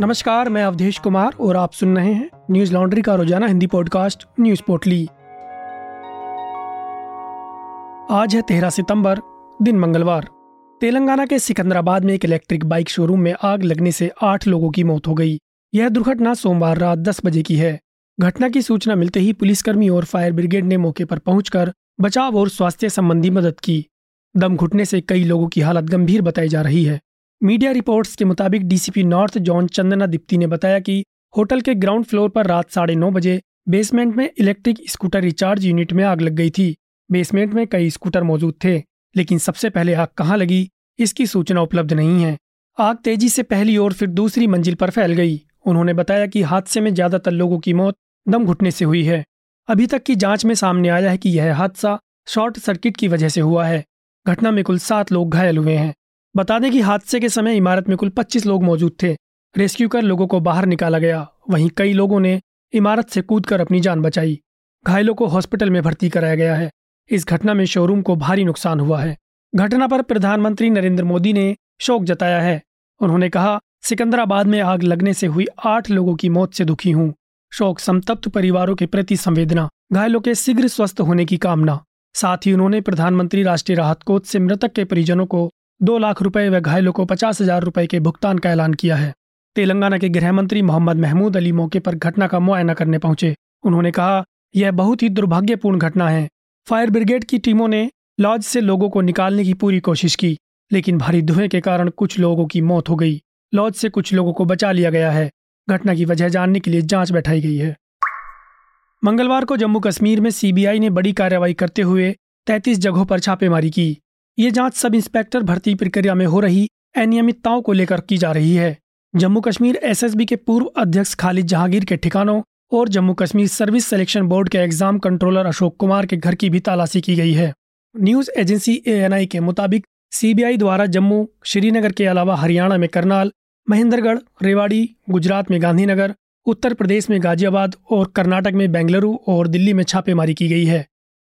नमस्कार, मैं अवधेश कुमार और आप सुन रहे हैं न्यूज़ लॉन्ड्री का रोज़ाना हिंदी पॉडकास्ट, न्यूज़ पोटली आज है तेरह सितंबर, दिन मंगलवार। तेलंगाना के सिकंदराबाद में एक इलेक्ट्रिक बाइक शोरूम में आग लगने से आठ लोगों की मौत हो गई। यह दुर्घटना सोमवार रात दस बजे की है। घटना की सूचना मिलते ही पुलिसकर्मी और फायर ब्रिगेड ने मौके पर पहुंचकर बचाव और स्वास्थ्य संबंधी मदद की। दम घुटने से कई लोगों की हालत गंभीर बताई जा रही है। मीडिया रिपोर्ट्स के मुताबिक DCP north zone Chandana Deepti ने बताया कि होटल के ग्राउंड फ्लोर पर रात साढ़े नौ बजे बेसमेंट में इलेक्ट्रिक स्कूटर रिचार्ज यूनिट में आग लग गई थी। बेसमेंट में कई स्कूटर मौजूद थे, लेकिन सबसे पहले आग कहाँ लगी, इसकी सूचना उपलब्ध नहीं है। आग तेज़ी से पहली और फिर दूसरी मंजिल पर फैल गई। उन्होंने बताया कि हादसे में ज़्यादातर लोगों की मौत दम घुटने से हुई है। अभी तक की जाँच में सामने आया है कि यह हादसा शॉर्ट सर्किट की वजह से हुआ है। घटना में कुल सात लोग घायल हुए हैं। बता दें कि हादसे के समय इमारत में कुल 25 लोग मौजूद थे। रेस्क्यू कर लोगों को बाहर निकाला गया। वहीं कई लोगों ने इमारत से कूदकर अपनी जान बचाई। घायलों को हॉस्पिटल में भर्ती कराया गया है। इस घटना में शोरूम को भारी नुकसान हुआ है। घटना पर प्रधानमंत्री नरेंद्र मोदी ने शोक जताया है। उन्होंने कहा, सिकंदराबाद में आग लगने से हुई आठ लोगों की मौत से दुखी हूँ। शोक संतप्त परिवारों के प्रति संवेदना, घायलों के शीघ्र स्वस्थ होने की कामना। साथ ही उन्होंने प्रधानमंत्री राष्ट्रीय राहत कोष से मृतक के परिजनों को दो लाख रुपए व घायलों को पचास हज़ार रुपए के भुगतान का ऐलान किया है। तेलंगाना के गृह मंत्री मोहम्मद महमूद अली मौके पर घटना का मुआयना करने पहुँचे। उन्होंने कहा, यह बहुत ही दुर्भाग्यपूर्ण घटना है। फायर ब्रिगेड की टीमों ने लॉज से लोगों को निकालने की पूरी कोशिश की, लेकिन भारी धुएँ के कारण कुछ लोगों की मौत हो गई। लॉज से कुछ लोगों को बचा लिया गया है। घटना की वजह जानने के लिए जाँच बैठाई गई है। मंगलवार को जम्मू कश्मीर में सीबीआई ने बड़ी कार्रवाई करते हुए 33 जगहों पर छापेमारी की। ये जाँच सब इंस्पेक्टर भर्ती प्रक्रिया में हो रही अनियमितताओं को लेकर की जा रही है। जम्मू कश्मीर एसएसबी के पूर्व अध्यक्ष खालिद जहांगीर के ठिकानों और Jammu Kashmir service selection board के एग्ज़ाम कंट्रोलर अशोक कुमार के घर की भी तलाशी की गई है। न्यूज़ एजेंसी एएनआई के मुताबिक सीबीआई द्वारा जम्मू श्रीनगर के अलावा हरियाणा में करनाल, महेंद्रगढ़, रेवाड़ी, गुजरात में गांधीनगर, उत्तर प्रदेश में गाजियाबाद और कर्नाटक में बेंगलुरु और दिल्ली में छापेमारी की गई है।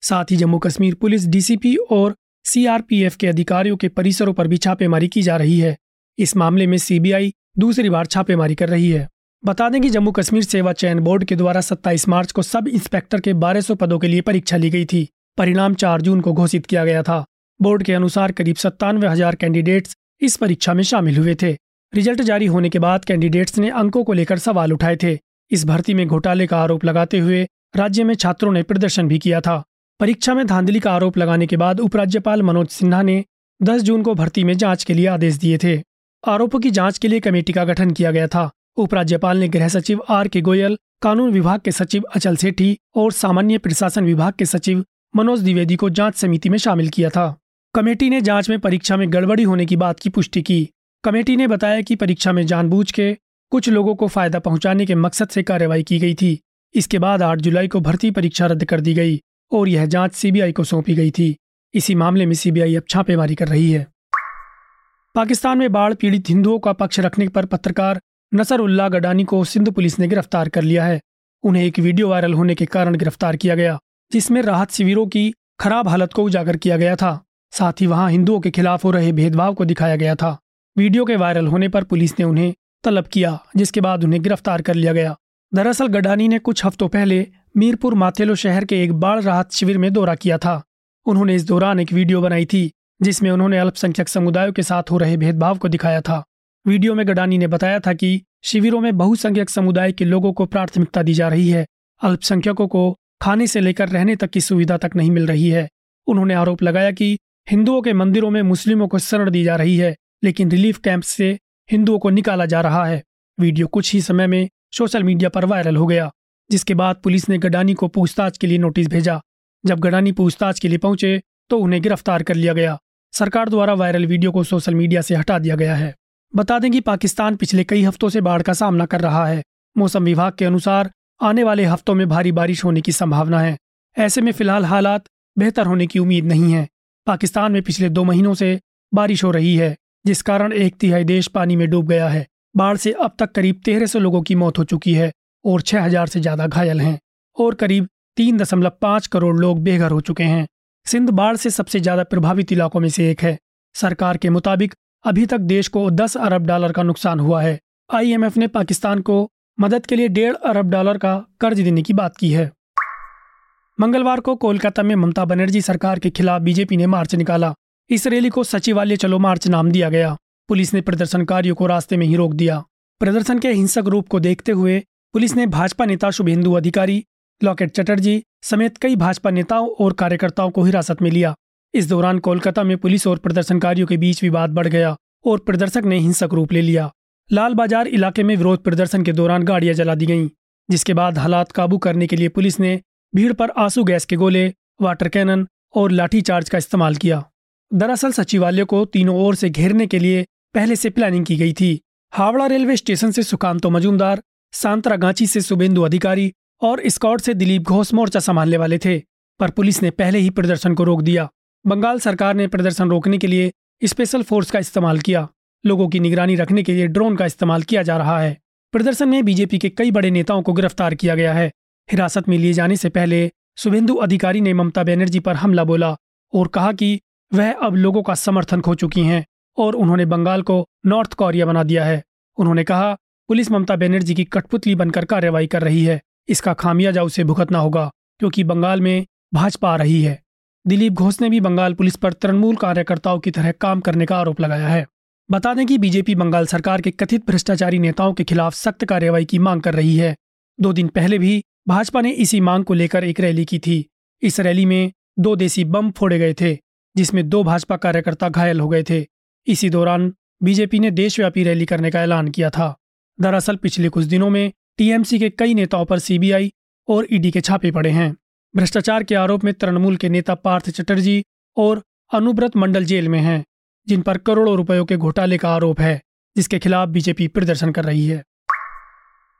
साथ ही जम्मू कश्मीर पुलिस, डीसीपी और सीआरपीएफ के अधिकारियों के परिसरों पर भी छापेमारी की जा रही है। इस मामले में सीबीआई दूसरी बार छापेमारी कर रही है। बता दें कि जम्मू कश्मीर सेवा चयन बोर्ड के द्वारा 27 मार्च को सब इंस्पेक्टर के 1200 पदों के लिए परीक्षा ली गई थी। परिणाम 4 जून को घोषित किया गया था। बोर्ड के अनुसार करीब सत्तानवे हज़ार कैंडिडेट्स इस परीक्षा में शामिल हुए थे। रिज़ल्ट जारी होने के बाद कैंडिडेट्स ने अंकों को लेकर सवाल उठाए थे। इस भर्ती में घोटाले का आरोप लगाते हुए राज्य में छात्रों ने प्रदर्शन भी किया था। परीक्षा में धांधली का आरोप लगाने के बाद उपराज्यपाल मनोज सिन्हा ने 10 जून को भर्ती में जाँच के लिए आदेश दिए थे। आरोपों की जाँच के लिए कमेटी का गठन किया गया था। उपराज्यपाल ने गृह सचिव आर के गोयल, कानून विभाग के सचिव अचल सेठी और सामान्य प्रशासन विभाग के सचिव मनोज द्विवेदी को जाँच समिति में शामिल किया था। कमेटी ने जाँच में परीक्षा में गड़बड़ी होने की बात की पुष्टि की। कमेटी ने बताया कि परीक्षा में जानबूझ के कुछ लोगों को फ़ायदा पहुँचाने के मकसद से कार्रवाई की गई थी। इसके बाद 8 जुलाई को भर्ती परीक्षा रद्द कर दी गई। और यह जाँच सीबीआई को सौंपी गई थी। इसी मामले में सीबीआई अब छापेमारी कर रही है। पाकिस्तान में बाढ़ पीड़ित हिंदुओं का पक्ष रखने पर पत्रकार नसर उल्ला गडानी को सिंधु पुलिस ने गिरफ़्तार कर लिया है। उन्हें एक वीडियो वायरल होने के कारण गिरफ़्तार किया गया, जिसमें राहत शिविरों की खराब हालत को उजागर किया गया था। साथ ही वहाँ हिंदुओं के खिलाफ हो रहे भेदभाव को दिखाया गया था। वीडियो के वायरल होने पर पुलिस ने उन्हें तलब किया, जिसके बाद उन्हें गिरफ़्तार कर लिया गया। दरअसल गडानी ने कुछ हफ्तों पहले मीरपुर माथेलो शहर के एक बाढ़ राहत शिविर में दौरा किया था। उन्होंने इस दौरान एक वीडियो बनाई थी, जिसमें उन्होंने अल्पसंख्यक समुदायों के साथ हो रहे भेदभाव को दिखाया था। वीडियो में गडानी ने बताया था कि शिविरों में बहुसंख्यक समुदाय के लोगों को प्राथमिकता दी जा रही है। अल्पसंख्यकों को खाने से लेकर रहने तक की सुविधा तक नहीं मिल रही है। उन्होंने आरोप लगाया कि हिंदुओं के मंदिरों में मुस्लिमों को शरण दी जा रही है, लेकिन रिलीफ कैंप से हिंदुओं को निकाला जा रहा है। वीडियो कुछ ही समय में सोशल मीडिया पर वायरल हो गया, जिसके बाद पुलिस ने गडानी को पूछताछ के लिए नोटिस भेजा। जब गडानी पूछताछ के लिए पहुँचे तो उन्हें गिरफ़्तार कर लिया गया। सरकार द्वारा वायरल वीडियो को सोशल मीडिया से हटा दिया गया है। बता दें कि पाकिस्तान पिछले कई हफ्तों से बाढ़ का सामना कर रहा है। मौसम विभाग के अनुसार, आने वाले हफ्तों में भारी बारिश होने की संभावना है। ऐसे में फ़िलहाल हालात बेहतर होने की उम्मीद नहीं है। पाकिस्तान में पिछले दो महीनों से बारिश हो रही है, जिस कारण एक तिहाई देश पानी में डूब गया है। बाढ़ से अब तक करीब तेरह सौ लोगों की मौत हो चुकी है और छह हज़ार से ज़्यादा घायल हैं और करीब तीन दशमलव पाँच करोड़ लोग बेघर हो चुके हैं। सिंध बाढ़ से सबसे ज़्यादा प्रभावित इलाकों में से एक है। सरकार के मुताबिक अभी तक देश को 10 अरब डॉलर का नुकसान हुआ है। आईएमएफ ने पाकिस्तान को मदद के लिए डेढ़ अरब डॉलर का कर्ज देने की बात की है। मंगलवार को कोलकाता में ममता बनर्जी सरकार के खिलाफ बीजेपी ने मार्च निकाला। इस रैली को सचिवालय चलो मार्च नाम दिया गया। पुलिस ने प्रदर्शनकारियों को रास्ते में ही रोक दिया। प्रदर्शन के हिंसक रूप को देखते हुए पुलिस ने भाजपा नेता शुभेंदु अधिकारी, लॉकेट चटर्जी समेत कई भाजपा नेताओं और कार्यकर्ताओं को हिरासत में लिया। इस दौरान कोलकाता में पुलिस और प्रदर्शनकारियों के बीच विवाद बढ़ गया और प्रदर्शक ने हिंसक रूप ले लिया। लाल बाज़ार इलाके में विरोध प्रदर्शन के दौरान गाड़ियाँ जला दी गईं, जिसके बाद हालात काबू करने के लिए पुलिस ने भीड़ पर आँसू गैस के गोले, वाटर कैनन और लाठीचार्ज का इस्तेमाल किया। दरअसल सचिवालय को तीनों ओर से घेरने के लिए पहले से प्लानिंग की गई थी। हावड़ा रेलवे स्टेशन से सुकांतो मजूमदार सांतरागांची से शुभेंदु अधिकारी और स्कॉट से दिलीप घोष मोर्चा संभालने वाले थे, पर पुलिस ने पहले ही प्रदर्शन को रोक दिया। बंगाल सरकार ने प्रदर्शन रोकने के लिए स्पेशल फोर्स का इस्तेमाल किया। लोगों की निगरानी रखने के लिए ड्रोन का इस्तेमाल किया जा रहा है। प्रदर्शन में बीजेपी के कई बड़े नेताओं को गिरफ़्तार किया गया है। हिरासत में लिए जाने से पहले शुभेंदु अधिकारी ने ममता बनर्जी पर हमला बोला और कहा कि वह अब लोगों का समर्थन खो चुकी हैं। और उन्होंने बंगाल को नॉर्थ कोरिया बना दिया है। उन्होंने कहा, पुलिस ममता बनर्जी की कठपुतली बनकर कार्रवाई कर रही है। इसका खामियाजा उसे भुगतना होगा, क्योंकि बंगाल में भाजपा आ रही है। दिलीप घोष ने भी बंगाल पुलिस पर तृणमूल कार्यकर्ताओं की तरह काम करने का आरोप लगाया है। बता दें कि बीजेपी बंगाल सरकार के कथित भ्रष्टाचारी नेताओं के खिलाफ सख्त कार्रवाई की मांग कर रही है। दो दिन पहले भी भाजपा ने इसी मांग को लेकर एक रैली की थी। इस रैली में दो देसी बम फोड़े गए थे, जिसमें दो भाजपा कार्यकर्ता घायल हो गए थे। इसी दौरान बीजेपी ने देशव्यापी रैली करने का ऐलान किया था। दरअसल पिछले कुछ दिनों में टीएमसी के कई नेताओं पर सीबीआई और ईडी के छापे पड़े हैं। भ्रष्टाचार के आरोप में तृणमूल के नेता पार्थ चटर्जी और अनुब्रत मंडल जेल में हैं, जिन पर करोड़ों रुपयों के घोटाले का आरोप है, जिसके खिलाफ बीजेपी प्रदर्शन कर रही है।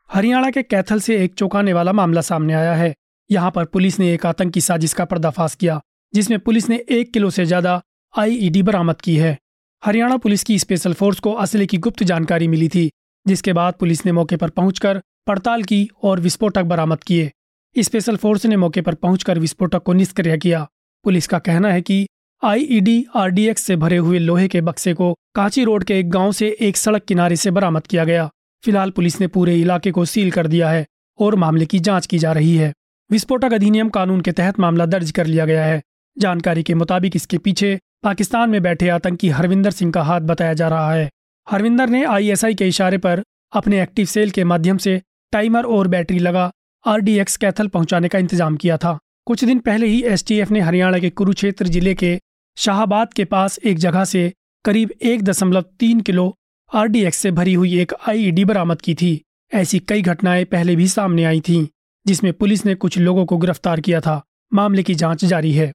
हरियाणा के कैथल से एक चौंकाने वाला मामला सामने आया है। यहाँ पर पुलिस ने एक आतंकी साजिश का पर्दाफाश किया, जिसमें पुलिस ने एक किलो से ज़्यादा आईईडी बरामद की है। हरियाणा पुलिस की स्पेशल फोर्स को असले की गुप्त जानकारी मिली थी, जिसके बाद पुलिस ने मौके पर पहुंचकर पड़ताल की और विस्फोटक बरामद किए। स्पेशल फोर्स ने मौके पर पहुंचकर विस्फोटक को निष्क्रिय किया। पुलिस का कहना है कि आईईडी आरडीएक्स से भरे हुए लोहे के बक्से को कांची रोड के एक गाँव से एक सड़क किनारे से बरामद किया गया। फ़िलहाल पुलिस ने पूरे इलाके को सील कर दिया है और मामले की जाँच की जा रही है। विस्फोटक अधिनियम कानून के तहत मामला दर्ज कर लिया गया है। जानकारी के मुताबिक इसके पीछे पाकिस्तान में बैठे आतंकी हरविंदर सिंह का हाथ बताया जा रहा है। हरविंदर ने आईएसआई के इशारे पर अपने एक्टिव सेल के माध्यम से टाइमर और बैटरी लगा आरडीएक्स कैथल पहुँचाने का इंतज़ाम किया था। कुछ दिन पहले ही एसटीएफ ने हरियाणा के कुरुक्षेत्र ज़िले के शाहबाद के पास एक जगह से करीब एक दशमलव तीन किलो आरडीएक्स से भरी हुई एक आईईडी बरामद की थी। ऐसी कई घटनाएँ पहले भी सामने आई थीं, जिसमें पुलिस ने कुछ लोगों को गिरफ़्तार किया था। मामले की जाँच जारी है।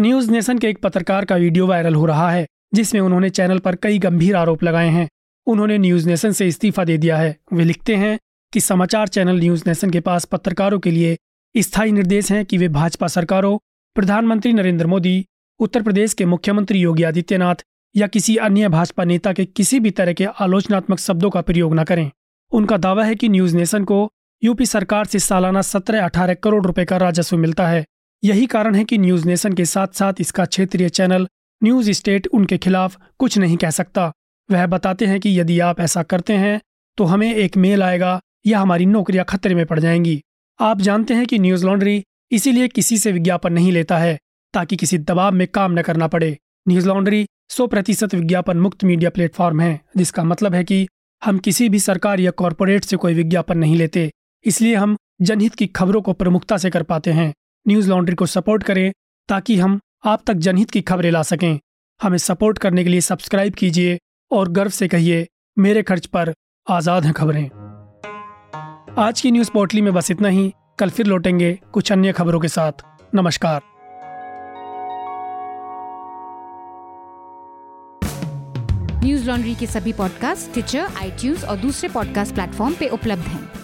न्यूज़ नेशन के एक पत्रकार का वीडियो वायरल हो रहा है, जिसमें उन्होंने चैनल पर कई गंभीर आरोप लगाए हैं। उन्होंने न्यूज़ नेशन से इस्तीफा दे दिया है। वे लिखते हैं कि समाचार चैनल न्यूज़ नेशन के पास पत्रकारों के लिए स्थायी निर्देश हैं कि वे भाजपा सरकारों, प्रधानमंत्री नरेंद्र मोदी, उत्तर प्रदेश के मुख्यमंत्री योगी आदित्यनाथ या किसी अन्य भाजपा नेता के किसी भी तरह के आलोचनात्मक शब्दों का प्रयोग न करें। उनका दावा है कि न्यूज़ नेशन को यूपी सरकार से सालाना सत्रह अठारह करोड़ रुपए का राजस्व मिलता है। यही कारण है कि न्यूज़ नेशन के साथ साथ इसका क्षेत्रीय चैनल न्यूज़ स्टेट उनके खिलाफ कुछ नहीं कह सकता। वह बताते हैं कि यदि आप ऐसा करते हैं तो हमें एक मेल आएगा, या हमारी नौकरियाँ खतरे में पड़ जाएँगी। आप जानते हैं कि न्यूज़ लॉन्ड्री इसीलिए किसी से विज्ञापन नहीं लेता है, ताकि किसी दबाव में काम न करना पड़े। न्यूज़ लॉन्ड्री सौ प्रतिशत विज्ञापन मुक्त मीडिया प्लेटफॉर्म है, जिसका मतलब है कि हम किसी भी सरकार या कॉरपोरेट से कोई विज्ञापन नहीं लेते, इसलिए हम जनहित की खबरों को प्रमुखता से कर पाते हैं। न्यूज़ लॉन्ड्री को सपोर्ट करें ताकि हम आप तक जनहित की खबरें ला सकें। हमें सपोर्ट करने के लिए सब्सक्राइब कीजिए और गर्व से कहिए, मेरे खर्च पर आज़ाद हैं खबरें। आज की न्यूज़ पोर्टली में बस इतना ही। कल फिर लौटेंगे कुछ अन्य खबरों के साथ। नमस्कार। न्यूज़ लॉन्ड्री के सभी पॉडकास्ट ट्विटर आईटीज और दूसरे पॉडकास्ट प्लेटफॉर्म पे उपलब्ध हैं।